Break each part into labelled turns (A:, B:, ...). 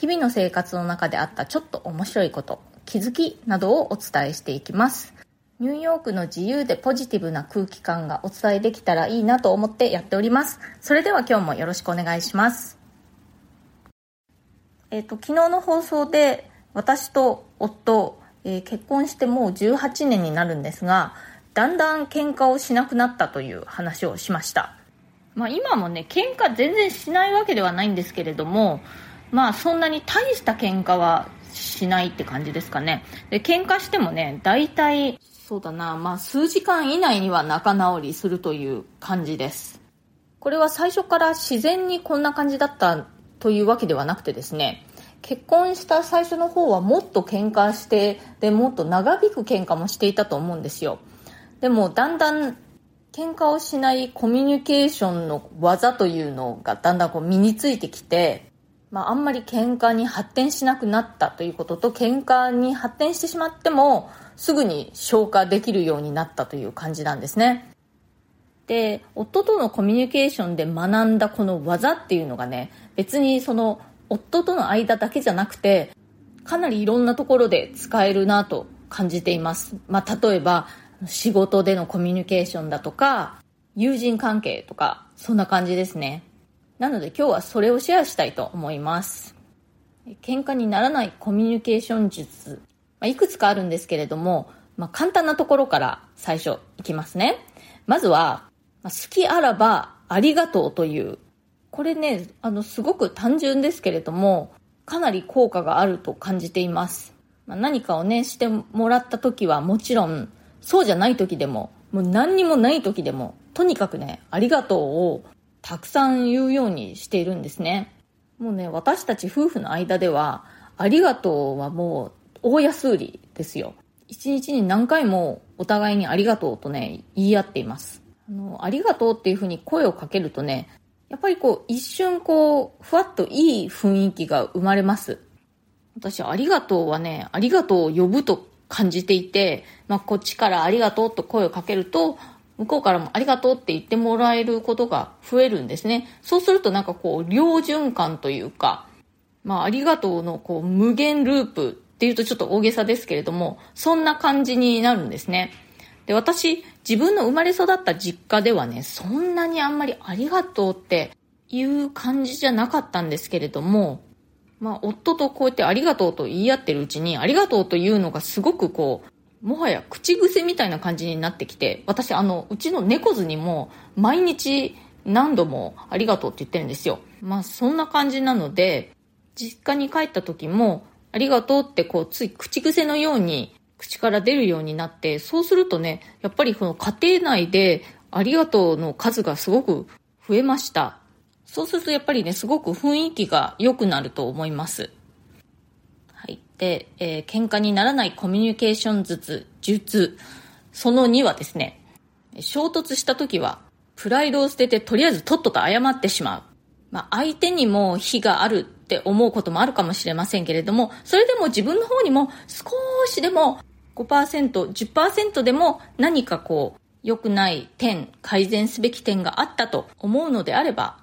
A: 日々の生活の中であったちょっと面白いこと、気づきなどをお伝えしていきます。ニューヨークの自由でポジティブな空気感がお伝えできたらいいなと思ってやっております。それでは今日もよろしくお願いします。えっ、ー、と、昨日の放送で私と夫、えー、結婚してもう18年になるんですが、だんだん喧嘩をしなくなったという話をしました。まあ今もね、喧嘩全然しないわけではないんですけれども、まあそんなに大した喧嘩はしないって感じですかね。で、喧嘩してもね、大体、そうだな、まあ数時間以内には仲直りするという感じです。これは最初から自然にこんな感じだったというわけではなくてですね、結婚した最初の方はもっと喧嘩して、で、もっと長引く喧嘩もしていたと思うんですよ。でも、だんだん喧嘩をしないコミュニケーションの技というのがだんだんこう身についてきて、まあ、あんまり喧嘩に発展しなくなったということと喧嘩に発展してしまってもすぐに消化できるようになったという感じなんですね。で夫とのコミュニケーションで学んだこの技っていうのがね別にその夫との間だけじゃなくてかなりいろんなところで使えるなと感じています、まあ、例えば仕事でのコミュニケーションだとか友人関係とかそんな感じですね。なので今日はそれをシェアしたいと思います。喧嘩にならないコミュニケーション術。まあ、いくつかあるんですけれども、まあ、簡単なところから最初いきますね。まずは、まあ、好きあらばありがとうという。これね、あの、すごく単純ですけれども、かなり効果があると感じています。まあ、何かをね、してもらった時はもちろん、そうじゃない時でも、もう何にもない時でも、とにかくね、ありがとうをたくさん言うようにしているんですね。もうね、私たち夫婦の間では、ありがとうはもう大安売りですよ。一日に何回もお互いにありがとうとね、言い合っています。あの、ありがとうっていうふうに声をかけるとね、やっぱりこう、一瞬こう、ふわっといい雰囲気が生まれます。私、ありがとうはね、ありがとうを呼ぶと感じていて、まあ、こっちからありがとうと声をかけると、向こうからもありがとうって言ってもらえることが増えるんですね。そうするとなんかこう、良循環というか、まあ、ありがとうのこう、無限ループっていうとちょっと大げさですけれども、そんな感じになるんですね。で、私、自分の生まれ育った実家ではね、そんなにあんまりありがとうっていう感じじゃなかったんですけれども、まあ、夫とこうやってありがとうと言い合ってるうちに、ありがとうというのがすごくこう、もはや口癖みたいな感じになってきて、私あの、うちの猫図にも毎日何度もありがとうって言ってるんですよ。まあそんな感じなので、実家に帰った時もありがとうってこうつい口癖のように口から出るようになって、そうするとね、やっぱりこの家庭内でありがとうの数がすごく増えました。そうするとやっぱりね、すごく雰囲気が良くなると思います。で、えー、喧嘩にならないコミュニケーション術、術、その2はですね、衝突した時は、プライドを捨ててとりあえずとっとと謝ってしまう。まあ、相手にも非があるって思うこともあるかもしれませんけれども、それでも自分の方にも少しでも5%、10%でも何かこう、良くない点、改善すべき点があったと思うのであれば、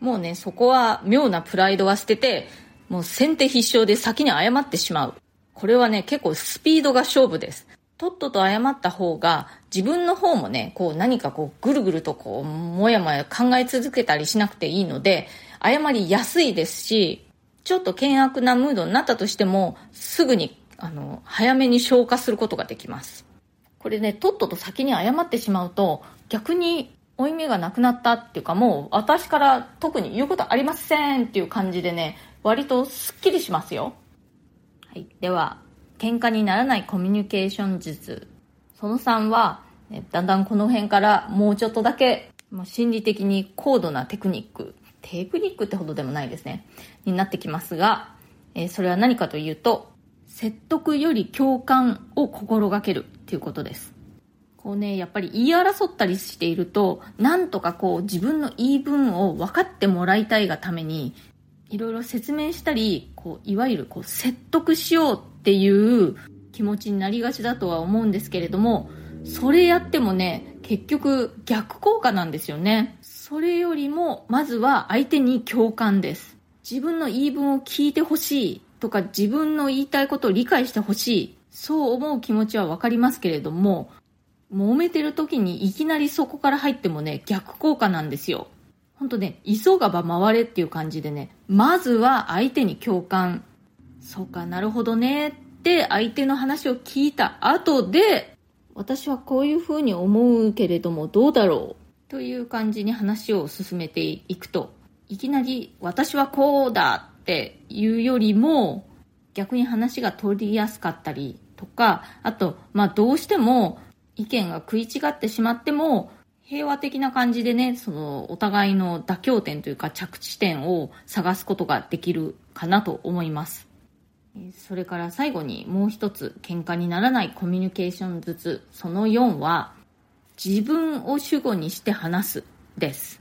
A: もうね、そこは妙なプライドは捨てて、もう先手必勝で先に謝ってしまう。これはね、結構スピードが勝負です。とっとと謝った方が、自分の方もね、こう何かこうぐるぐるとこう、もやもや考え続けたりしなくていいので、謝りやすいですし、ちょっと険悪なムードになったとしても、すぐに、あの、早めに消化することができます。これね、とっとと先に謝ってしまうと、逆に負い目がなくなったっていうか、もう私から特に言うことありませんっていう感じでね、割とすっきりしますよ。はい。では、喧嘩にならないコミュニケーション術。その3は、だんだんこの辺からもうちょっとだけ、まあ、心理的に高度なテクニック、テクニックってほどでもないですね、になってきますが、えー、それは何かというと、説得より共感を心がけるっていうことです。こうね、やっぱり言い争ったりしていると、なんとかこう自分の言い分を分かってもらいたいがために、いろいろ説明したり、こう、いわゆるこう説得しようっていう気持ちになりがちだとは思うんですけれども、それやってもね、結局逆効果なんですよね。それよりも、まずは相手に共感です。自分の言い分を聞いてほしいとか自分の言いたいことを理解してほしい。そう思う気持ちはわかりますけれども、揉めてる時にいきなりそこから入ってもね、逆効果なんですよ。ほんとね、急がば回れっていう感じでね、まずは相手に共感。そうかなるほどねって相手の話を聞いた後で、私はこういうふうに思うけれどもどうだろう？という感じに話を進めていくと、いきなり私はこうだっていうよりも、逆に話が取りやすかったりとか、あと、まあどうしても意見が食い違ってしまっても、平和的な感じでね、そのお互いの妥協点というか着地点を探すことができるかなと思います。それから最後にもう一つ喧嘩にならないコミュニケーションずつその4は自分を主語にして話すです。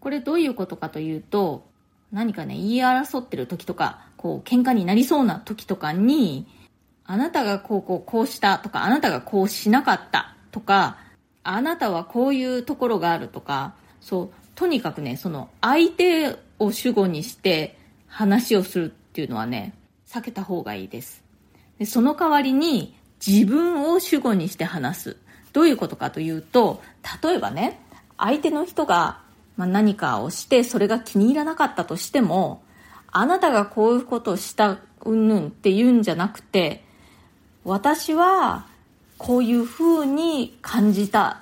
A: これどういうことかというと何かね言い争ってる時とかこう喧嘩になりそうな時とかにあなたがこうこうこうしたとかあなたがこうしなかったとかあなたはこういうところがあるとかそうとにかくねその相手を主語にして話をするっていうのはね避けた方がいいです。でその代わりに自分を主語にして話す。どういうことかというと、例えばね、相手の人がま何かをしてそれが気に入らなかったとしても、あなたがこういうことをしたうんぬんって言うんじゃなくて、私はこういうふうに感じた。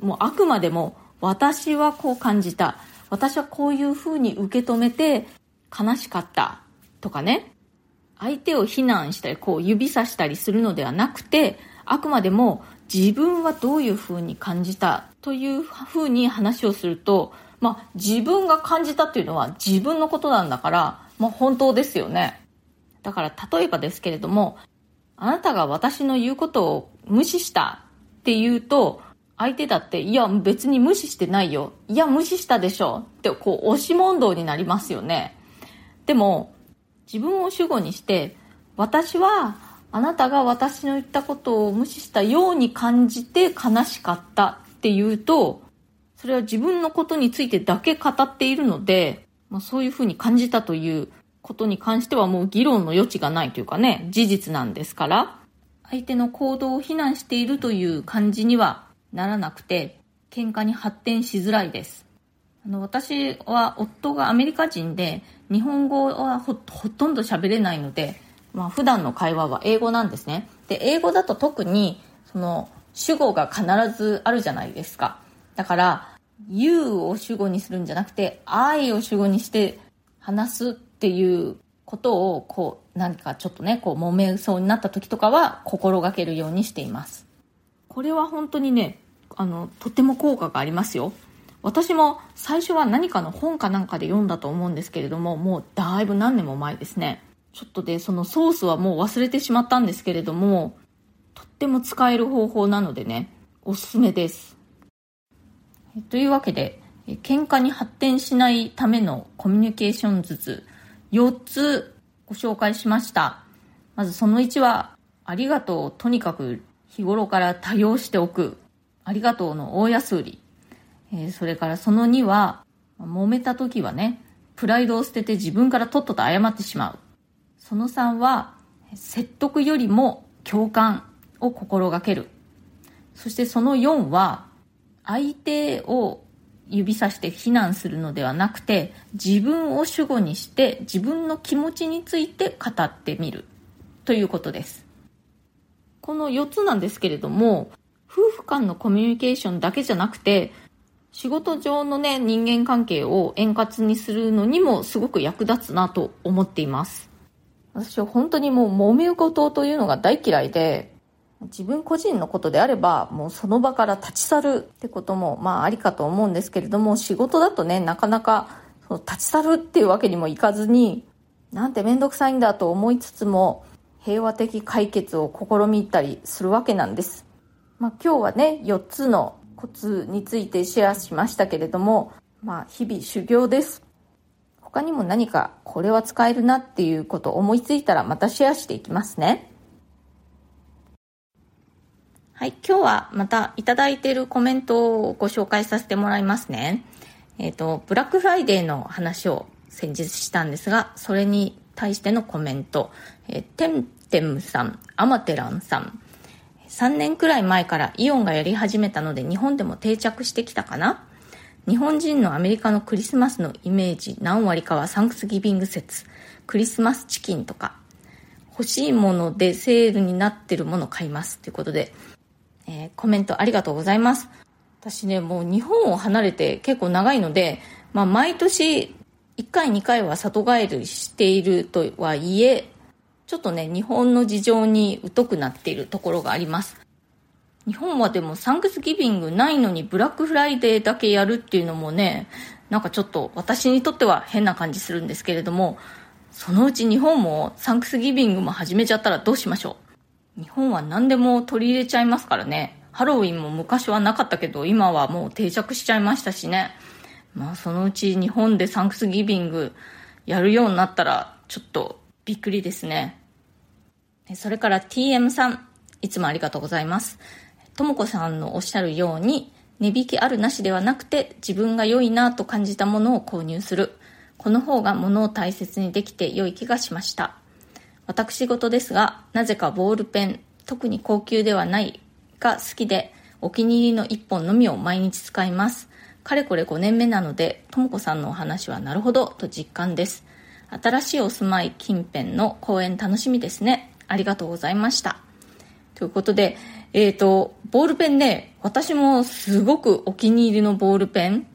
A: もうあくまでも私はこう感じた。私はこういうふうに受け止めて悲しかったとかね。相手を非難したり、こう指さしたりするのではなくて、あくまでも自分はどういうふうに感じたというふうに話をすると、まあ自分が感じたっていうのは自分のことなんだから、まあ本当ですよね。だから例えばですけれども、あなたが私の言うことを無視したって言うと、相手だって、いや別に無視してないよ。いや無視したでしょってこう押し問答になりますよね。でも、自分を主語にして私はあなたが私の言ったことを無視したように感じて悲しかったっていうとそれは自分のことについてだけ語っているので、まあ、そういうふうに感じたということに関してはもう議論の余地がないというかね事実なんですから相手の行動を非難しているという感じにはならなくて喧嘩に発展しづらいです。あの私は夫がアメリカ人で日本語はほとんど喋れないので、まあ、普段の会話は英語なんですね。で英語だと特にその主語が必ずあるじゃないですか。だから「you」を主語にするんじゃなくて「I」を主語にして話すっていうことをこう何かちょっとねこう揉めそうになった時とかは心がけるようにしていますこれは本当にねあのとても効果がありますよ私も最初は何かの本かなんかで読んだと思うんですけれども、もうだいぶ何年も前ですね。ちょっとで、そのソースはもう忘れてしまったんですけれども、とっても使える方法なのでね、おすすめです。というわけで、喧嘩に発展しないためのコミュニケーション術4つご紹介しました。まずその1は、ありがとうをとにかく日頃から多用しておく。ありがとうの大安売り。えー、それからその2は、揉めた時はね、プライドを捨てて自分からとっとと謝ってしまう。その3は、説得よりも共感を心がける。そしてその4は、相手を指さして非難するのではなくて、自分を主語にして自分の気持ちについて語ってみる。ということです。この4つなんですけれども、夫婦間のコミュニケーションだけじゃなくて、仕事上のね、人間関係を円滑にするのにもすごく役立つなと思っています。私は本当にもう揉め事というのが大嫌いで、自分個人のことであれば、もうその場から立ち去るってことも、まあありかと思うんですけれども、仕事だとね、なかなかその立ち去るっていうわけにもいかずに、なんてめんどくさいんだと思いつつも平和的解決を試みたりするわけなんです。まあ、今日はね、4つのコツについてシェアしましたけれども、まあ、日々修行です。他にも何かこれは使えるなっていうこと思いついたらまたシェアしていきますね。はい、今日はまたいただいているコメントをご紹介させてもらいますね。えっ、ー、と、ブラックフライデーの話を先日したんですが、それに対してのコメント、えー、テンテムさん、アマテランさん、3年くらい前からイオンがやり始めたので日本でも定着してきたかな？日本人のアメリカのクリスマスのイメージ何割かはサンクスギビング説、クリスマスチキンとか、欲しいものでセールになってるもの買います。ということで、えー、コメントありがとうございます。私ね、もう日本を離れて結構長いので、まあ毎年1回2回は里帰りしているとはいえ、ちょっとね、日本の事情に疎くなっているところがあります。日本はでもサンクスギビングないのにブラックフライデーだけやるっていうのもね、なんかちょっと私にとっては変な感じするんですけれども、そのうち日本もサンクスギビングも始めちゃったらどうしましょう？日本は何でも取り入れちゃいますからね。ハロウィンも昔はなかったけど、今はもう定着しちゃいましたしね。まあそのうち日本でサンクスギビングやるようになったら、ちょっとびっくりですね。それから TM さん、いつもありがとうございます。ともこさんのおっしゃるように、値引きあるなしではなくて、自分が良いなと感じたものを購入する。この方が物を大切にできて良い気がしました。私事ですが、なぜかボールペン、特に高級ではないが好きで、お気に入りの一本のみを毎日使います。かれこれ5年目なので、ともこさんのお話はなるほどと実感です。新しいお住まい近辺の公園楽しみですね。ありがとうございました。ということで、えっ、ー、と、ボールペンね、私もすごくお気に入りのボールペン、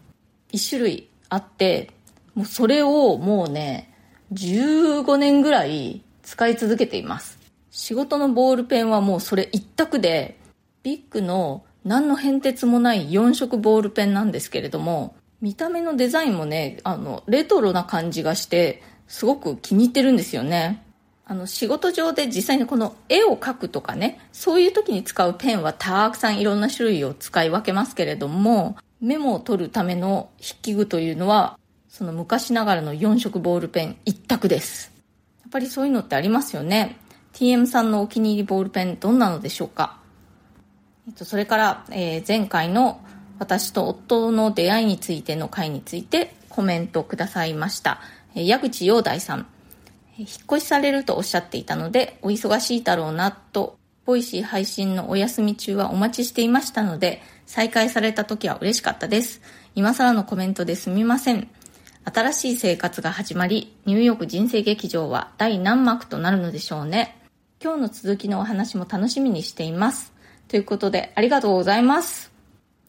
A: 一種類あって、もうそれをもうね、15年ぐらい使い続けています。仕事のボールペンはもうそれ一択で、ビッグの何の変哲もない4色ボールペンなんですけれども、見た目のデザインもね、あの、レトロな感じがして、すごく気に入ってるんですよね。あの、仕事上で実際にこの絵を描くとかね、そういう時に使うペンはたくさんいろんな種類を使い分けますけれども、メモを取るための筆記具というのは、その昔ながらの4色ボールペン一択です。やっぱりそういうのってありますよね。TM さんのお気に入りボールペンどんなのでしょうか。えっと、それから、えー、前回の私と夫の出会いについての回についてコメントくださいました。えー、矢口洋大さんえ。引っ越しされるとおっしゃっていたので、お忙しいだろうなと、 Voicy 配信のお休み中はお待ちしていましたので、再開された時は嬉しかったです。今更のコメントですみません。新しい生活が始まり、ニューヨーク人生劇場は第何幕となるのでしょうね。今日の続きのお話も楽しみにしています。ということで、ありがとうございます。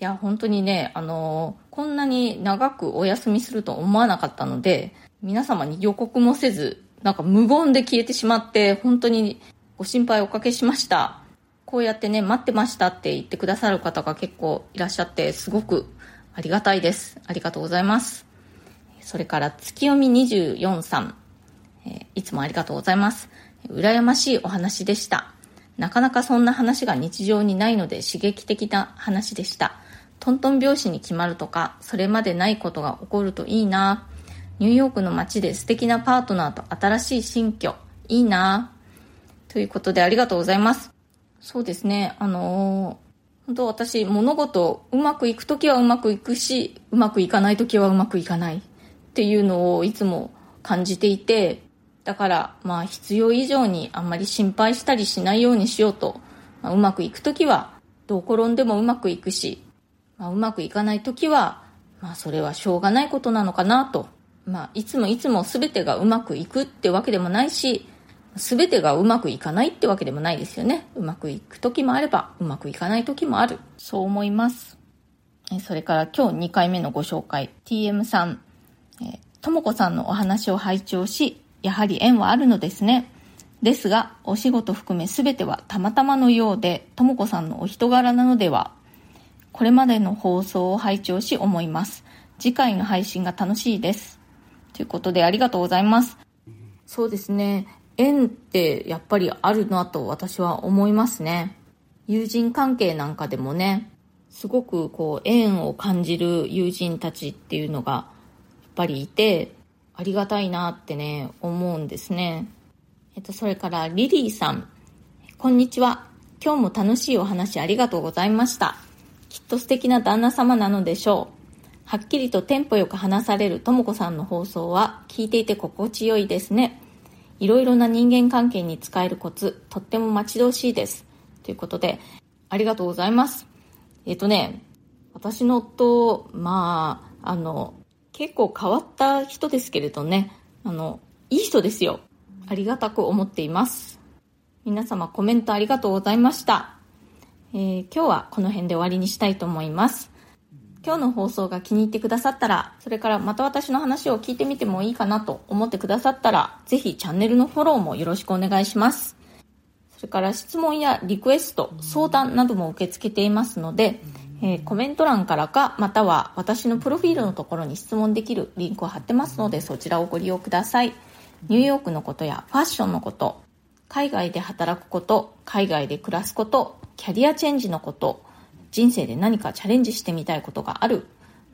A: いや、本当にね、あのー、こんなに長くお休みすると思わなかったので、皆様に予告もせず、なんか無言で消えてしまって、本当にご心配おかけしました。こうやってね、待ってましたって言ってくださる方が結構いらっしゃって、すごくありがたいです。ありがとうございます。それから月読み24さん、えー、いつもありがとうございます。羨ましいお話でした。なかなかそんな話が日常にないので刺激的な話でした。トントン拍子に決まるとか、それまでないことが起こるといいなニューヨークの街で素敵なパートナーと新しい新居、いいなということでありがとうございます。そうですね、あのー、本当私、物事、うまくいくときはうまくいくし、うまくいかないときはうまくいかない。っていうのをいつも感じていて、だからまあ必要以上にあんまり心配したりしないようにしようと、まあ、うまくいくときはどう転んでもうまくいくし、まあ、うまくいかないときは、まあそれはしょうがないことなのかなと。まあいつもいつも全てがうまくいくってわけでもないし、全てがうまくいかないってわけでもないですよね。うまくいく時もあれば、うまくいかない時もある。そう思います。それから今日2回目のご紹介。TM さん。えともこさんのお話を拝聴し、やはり縁はあるのですね。ですが、お仕事含め全てはたまたまのようで、ともこさんのお人柄なのでは。これまでの放送を拝聴し思います。次回の配信が楽しいです。ということでありがとうございます。そうですね縁ってやっぱりあるなと私は思いますね友人関係なんかでもねすごくこう縁を感じる友人たちっていうのがぱりいてありがたいなってね思うんですね。えっとそれからリリーさん。こんにちは。今日も楽しいお話ありがとうございました。きっと素敵な旦那様なのでしょう。はっきりとテンポよく話されるとも子さんの放送は聞いていて心地よいですね。いろいろな人間関係に使えるコツとっても待ち遠しいです。ということでありがとうございます。えっ、とね私の夫まああの結構変わった人ですけれどね。あのいい人ですよ。ありがたく思っています。皆様コメントありがとうございました、えー、今日はこの辺で終わりにしたいと思います。今日の放送が気に入ってくださったら、それからまた私の話を聞いてみてもいいかなと思ってくださったら、ぜひチャンネルのフォローもよろしくお願いします。それから質問やリクエスト、相談なども受け付けていますので、えー、コメント欄からか、または私のプロフィールのところに質問できるリンクを貼ってますので、そちらをご利用ください。ニューヨークのことやファッションのこと、海外で働くこと、海外で暮らすこと、キャリアチェンジのこと、人生で何かチャレンジしてみたいことがある、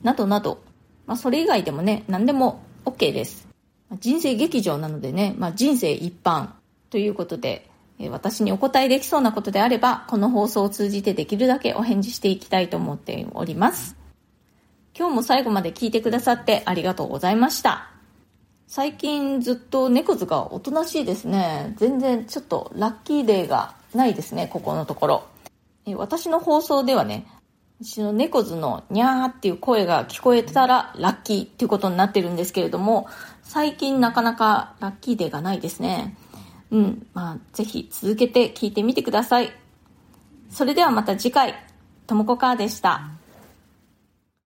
A: などなど、まあ、それ以外でもね、何でも OK です。人生劇場なのでね、まあ、人生一般ということで、私にお答えできそうなことであれば、この放送を通じてできるだけお返事していきたいと思っております。今日も最後まで聞いてくださってありがとうございました。最近ずっと猫図がおとなしいですね。全然ちょっとラッキーデーがないですね、ここのところ。私の放送ではね、私の猫図のニャーっていう声が聞こえたらラッキーっていうことになってるんですけれども、最近なかなかラッキーデーがないですね。うん、まあ、ぜひ続けて聞いてみてください。それではまた次回、ともこかーでした。